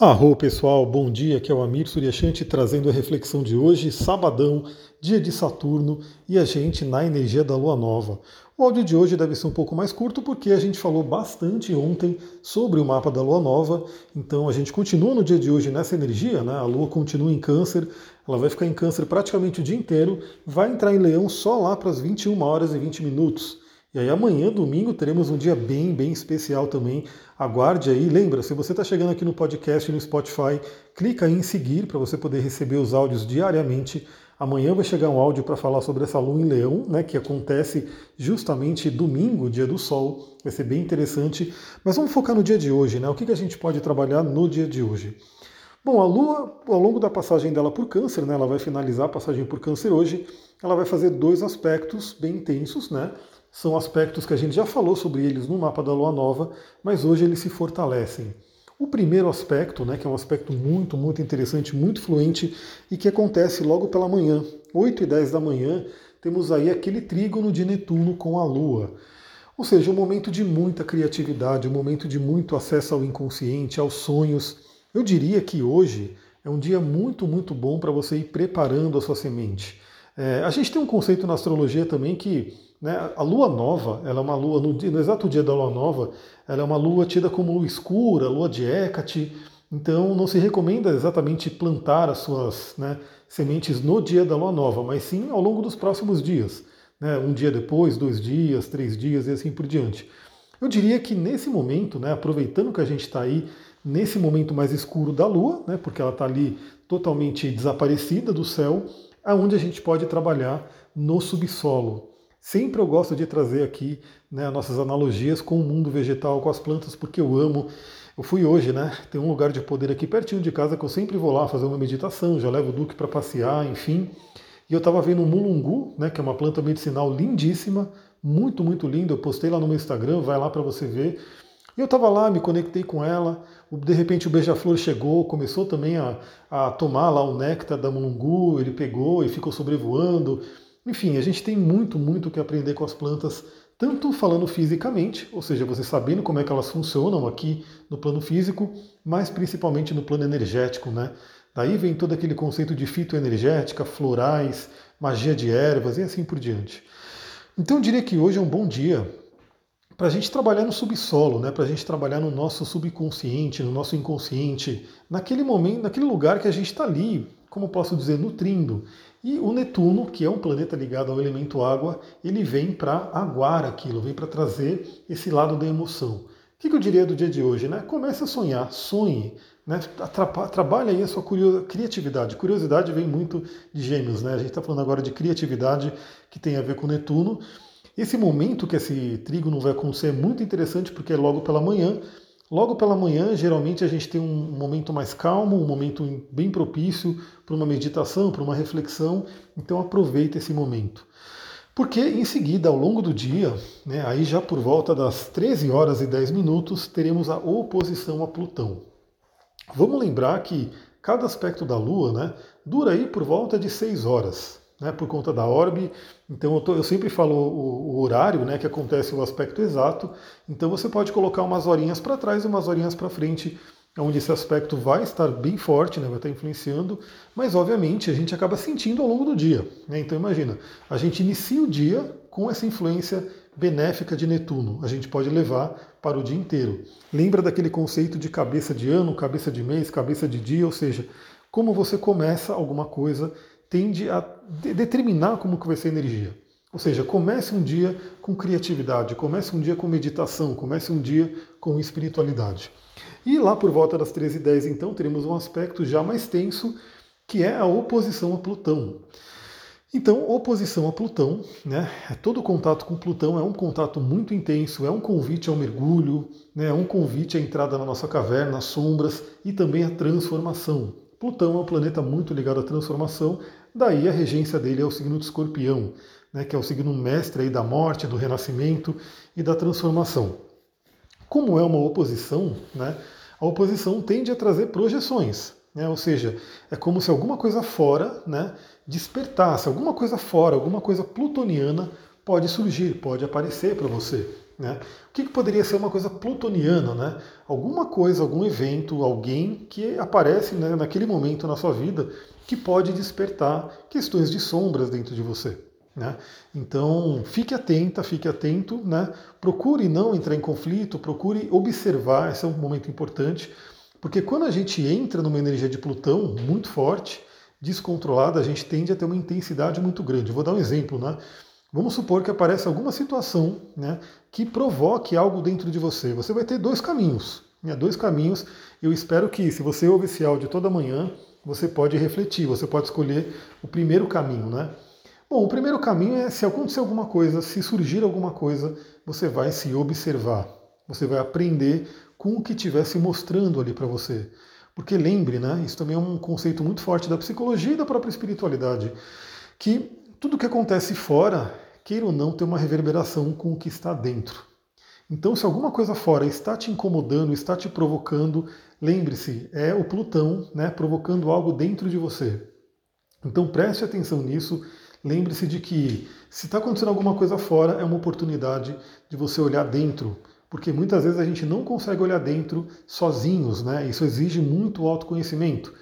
Arro pessoal, bom dia, aqui é o Amir Suryashanti trazendo a reflexão de hoje, sabadão, dia de Saturno e a gente na energia da Lua Nova. O áudio de hoje deve ser um pouco mais curto porque a gente falou bastante ontem sobre o mapa da Lua Nova, então a gente continua no dia de hoje nessa energia, né? A Lua continua em câncer, ela vai ficar em câncer praticamente o dia inteiro, vai entrar em leão só lá para as 21 horas e 20 minutos. E aí amanhã, domingo, teremos um dia bem, bem especial também. Aguarde aí. Lembra, se você está chegando aqui no podcast no Spotify, clica em seguir para você poder receber os áudios diariamente. Amanhã vai chegar um áudio para falar sobre essa lua em leão, né, que acontece justamente domingo, dia do sol. Vai ser bem interessante. Mas vamos focar no dia de hoje, né? O que, que a gente pode trabalhar no dia de hoje? Bom, a Lua, ao longo da passagem dela por Câncer, né, ela vai finalizar a passagem por Câncer hoje, ela vai fazer dois aspectos bem intensos, né? São aspectos que a gente já falou sobre eles no mapa da Lua Nova, mas hoje eles se fortalecem. O primeiro aspecto, né, que é um aspecto muito, muito interessante, muito fluente e que acontece logo pela manhã, 8 e 10 da manhã, temos aí aquele trígono de Netuno com a Lua. Ou seja, um momento de muita criatividade, um momento de muito acesso ao inconsciente, aos sonhos. Eu diria que hoje é um dia muito, muito bom para você ir preparando a sua semente. É, a gente tem um conceito na astrologia também que né, a lua nova, ela é uma lua, no, no, exato dia da lua nova, ela é uma lua tida como lua escura, lua de Hecate, então não se recomenda exatamente plantar as suas né, sementes no dia da lua nova, mas sim ao longo dos próximos dias. Né, um dia depois, dois dias, três dias e assim por diante. Eu diria que nesse momento, né, aproveitando que a gente está aí nesse momento mais escuro da Lua, né, porque ela está ali totalmente desaparecida do céu, aonde a gente pode trabalhar no subsolo. Sempre eu gosto de trazer aqui né, nossas analogias com o mundo vegetal, com as plantas, porque eu amo. Eu fui hoje, né? Tem um lugar de poder aqui pertinho de casa que eu sempre vou lá fazer uma meditação, já levo o Duque para passear, enfim. E eu estava vendo um mulungu, né, que é uma planta medicinal lindíssima, muito, muito linda. Eu postei lá no meu Instagram, vai lá para você ver. E eu estava lá, me conectei com ela, de repente o beija-flor chegou, começou também a, a tomar lá o néctar da mulungu, ele pegou e ficou sobrevoando. Enfim, a gente tem muito, muito que aprender com as plantas, tanto falando fisicamente, ou seja, você sabendo como é que elas funcionam aqui no plano físico, mas principalmente no plano energético, né? Daí vem todo aquele conceito de fitoenergética, florais, magia de ervas e assim por diante. Então eu diria que hoje é um bom dia para a gente trabalhar no subsolo, né? para a gente trabalhar no nosso subconsciente, no nosso inconsciente, naquele momento, naquele lugar que a gente está ali, como posso dizer, nutrindo. E o Netuno, que é um planeta ligado ao elemento água, ele vem para aguar aquilo, vem para trazer esse lado da emoção. O que eu diria do dia de hoje? Né? Comece a sonhar, sonhe, né? trabalhe aí a sua criatividade. Curiosidade vem muito de gêmeos, né? A gente está falando agora de criatividade que tem a ver com Netuno. Esse momento que esse trígono vai acontecer é muito interessante porque é logo pela manhã. Logo pela manhã, geralmente a gente tem um momento mais calmo, um momento bem propício para uma meditação, para uma reflexão. Então aproveita esse momento. Porque em seguida, ao longo do dia, né, aí já por volta das 13 horas e 10 minutos, teremos a oposição a Plutão. Vamos lembrar que cada aspecto da Lua né, dura aí por volta de 6 horas né, por conta da orbe. Então eu, tô, eu sempre falo o, o, horário, né, que acontece o aspecto exato. Então você pode colocar umas horinhas para trás e umas horinhas para frente, onde esse aspecto vai estar bem forte, né, vai estar influenciando, mas obviamente a gente acaba sentindo ao longo do dia. Né? Então imagina, a gente inicia o dia com essa influência benéfica de Netuno. A gente pode levar para o dia inteiro. Lembra daquele conceito de cabeça de ano, cabeça de mês, cabeça de dia, ou seja, como você começa alguma coisa tende a determinar como que vai ser a energia. Ou seja, comece um dia com criatividade, comece um dia com meditação, comece um dia com espiritualidade. E lá por volta das 13h10, então, teremos um aspecto já mais tenso, que é a oposição a Plutão. Então, oposição a Plutão, né? É todo contato com Plutão é um contato muito intenso, é um convite ao mergulho, né? é um convite à entrada na nossa caverna, às sombras e também à transformação. Plutão é um planeta muito ligado à transformação, daí a regência dele é o signo de escorpião, né, que é o signo mestre aí da morte, do renascimento e da transformação. Como é uma oposição, né, a oposição tende a trazer projeções, né, ou seja, é como se alguma coisa fora né, despertasse, alguma coisa fora, alguma coisa plutoniana pode surgir, pode aparecer para você. Né? O que, que, poderia ser uma coisa plutoniana? Né? Alguma coisa, algum evento, alguém que aparece né, naquele momento na sua vida que pode despertar questões de sombras dentro de você. Né? Então, fique atenta, fique atento, né? procure não entrar em conflito, procure observar, esse é um momento importante, porque quando a gente entra numa energia de Plutão muito forte, descontrolada, a gente tende a ter uma intensidade muito grande. vou dar um exemplo, né? Vamos supor que aparece alguma situação né, que provoque algo dentro de você. Você vai ter dois caminhos. Né, dois caminhos. Eu espero que, se você ouve esse áudio toda manhã, você pode refletir, você pode escolher o primeiro caminho. Né? Bom, o primeiro caminho é se acontecer alguma coisa, se surgir alguma coisa, você vai se observar. Você vai aprender com o que estiver se mostrando ali para você. Porque lembre, né, isso também é um conceito muito forte da psicologia e da própria espiritualidade, que tudo que acontece fora queira ou não, ter uma reverberação com o que está dentro. Então, se alguma coisa fora está te incomodando, está te provocando, lembre-se, é o Plutão né, provocando algo dentro de você. Então preste atenção nisso, lembre-se de que se está acontecendo alguma coisa fora, é uma oportunidade de você olhar dentro, porque muitas vezes a gente não consegue olhar dentro sozinhos, né? Isso exige muito autoconhecimento.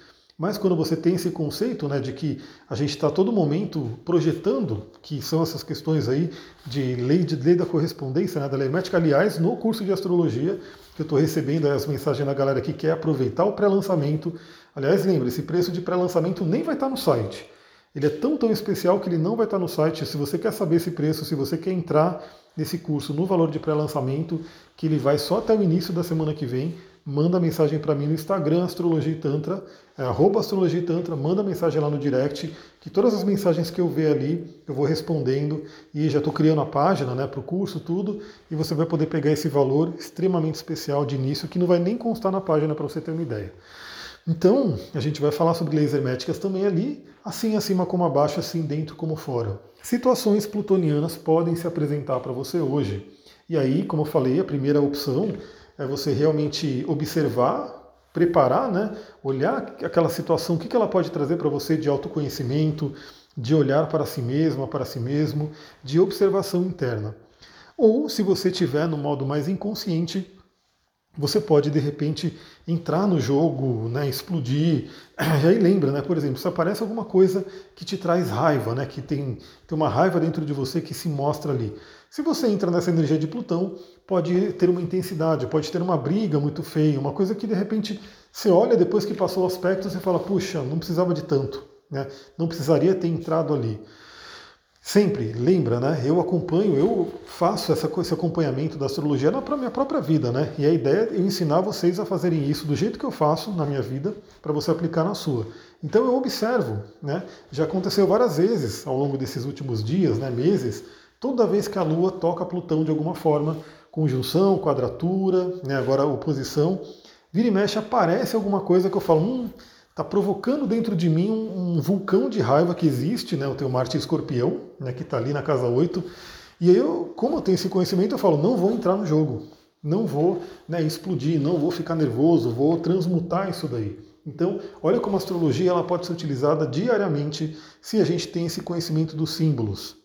Mas quando você tem esse conceito né, de que a gente está todo momento projetando, que são essas questões aí de lei, de lei da correspondência, né, da lei hermética, aliás, no curso de astrologia, que eu estou recebendo as mensagens da galera que quer aproveitar o pré-lançamento. Aliás, lembre, esse preço de pré-lançamento nem vai estar tá no site. Ele é tão, tão especial que ele não vai estar tá no site. Se você quer saber esse preço, se você quer entrar nesse curso no valor de pré-lançamento, que ele vai só até o início da semana que vem, manda mensagem para mim no Instagram, Astrologia e Tantra, é, arroba Astrologia e Tantra, manda mensagem lá no direct, que todas as mensagens que eu ver ali, eu vou respondendo, e já estou criando a página né, para o curso, tudo, e você vai poder pegar esse valor extremamente especial de início, que não vai nem constar na página para você ter uma ideia. Então, a gente vai falar sobre leis herméticas também ali, assim acima como abaixo, assim dentro como fora. Situações plutonianas podem se apresentar para você hoje. E aí, como eu falei, a primeira opção é você realmente observar, preparar, né? olhar aquela situação, o que ela pode trazer para você de autoconhecimento, de olhar para si mesma, para si mesmo, de observação interna. Ou, se você estiver no modo mais inconsciente, você pode de repente entrar no jogo, né, explodir. E aí lembra, né, por exemplo, se aparece alguma coisa que te traz raiva, né, que tem, tem uma raiva dentro de você que se mostra ali. Se você entra nessa energia de Plutão, pode ter uma intensidade, pode ter uma briga muito feia, uma coisa que de repente você olha depois que passou o aspecto e fala, puxa, não precisava de tanto, né? não precisaria ter entrado ali. Sempre, lembra, né? Eu acompanho, eu faço essa, esse acompanhamento da astrologia na minha própria vida, né? E a ideia é eu ensinar vocês a fazerem isso do jeito que eu faço na minha vida, para você aplicar na sua. Então eu observo, né? Já aconteceu várias vezes ao longo desses últimos dias, né, meses, toda vez que a Lua toca Plutão de alguma forma, conjunção, quadratura, né, agora oposição, vira e mexe aparece alguma coisa que eu falo, hum, está provocando dentro de mim um, um, vulcão de raiva que existe, né, eu tenho Marte Escorpião, né, que está ali na casa 8, e aí eu, como eu tenho esse conhecimento, eu falo, não vou entrar no jogo, não vou né, explodir, não vou ficar nervoso, vou transmutar isso daí. Então, olha como a astrologia ela pode ser utilizada diariamente se a gente tem esse conhecimento dos símbolos.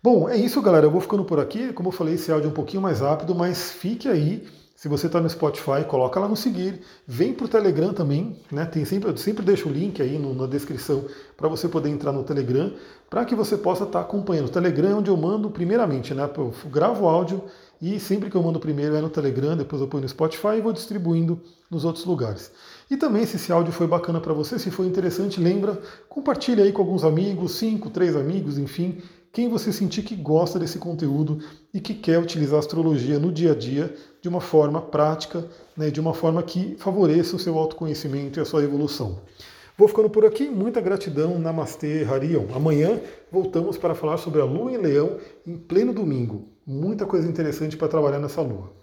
Bom, é isso, galera. Eu vou ficando por aqui. Como eu falei, esse áudio é um pouquinho mais rápido, mas fique aí. Se você está no Spotify, coloca lá no seguir. Vem para o Telegram também, né? Tem sempre, eu sempre deixo o link aí no, na descrição para você poder entrar no Telegram, para que você possa estar tá acompanhando. O Telegram é onde eu mando primeiramente, né? Eu gravo áudio e sempre que eu mando primeiro é no Telegram, depois eu ponho no Spotify e vou distribuindo nos outros lugares. E também, se esse áudio foi bacana para você, se foi interessante, lembra, compartilha aí com alguns amigos, cinco, três amigos, enfim, quem você sentir que gosta desse conteúdo e que quer utilizar a astrologia no dia a dia de uma forma prática, né, de uma forma que favoreça o seu autoconhecimento e a sua evolução. Vou ficando por aqui, muita gratidão, Namastê, Harion. Amanhã voltamos para falar sobre a Lua em Leão em pleno domingo. Muita coisa interessante para trabalhar nessa Lua.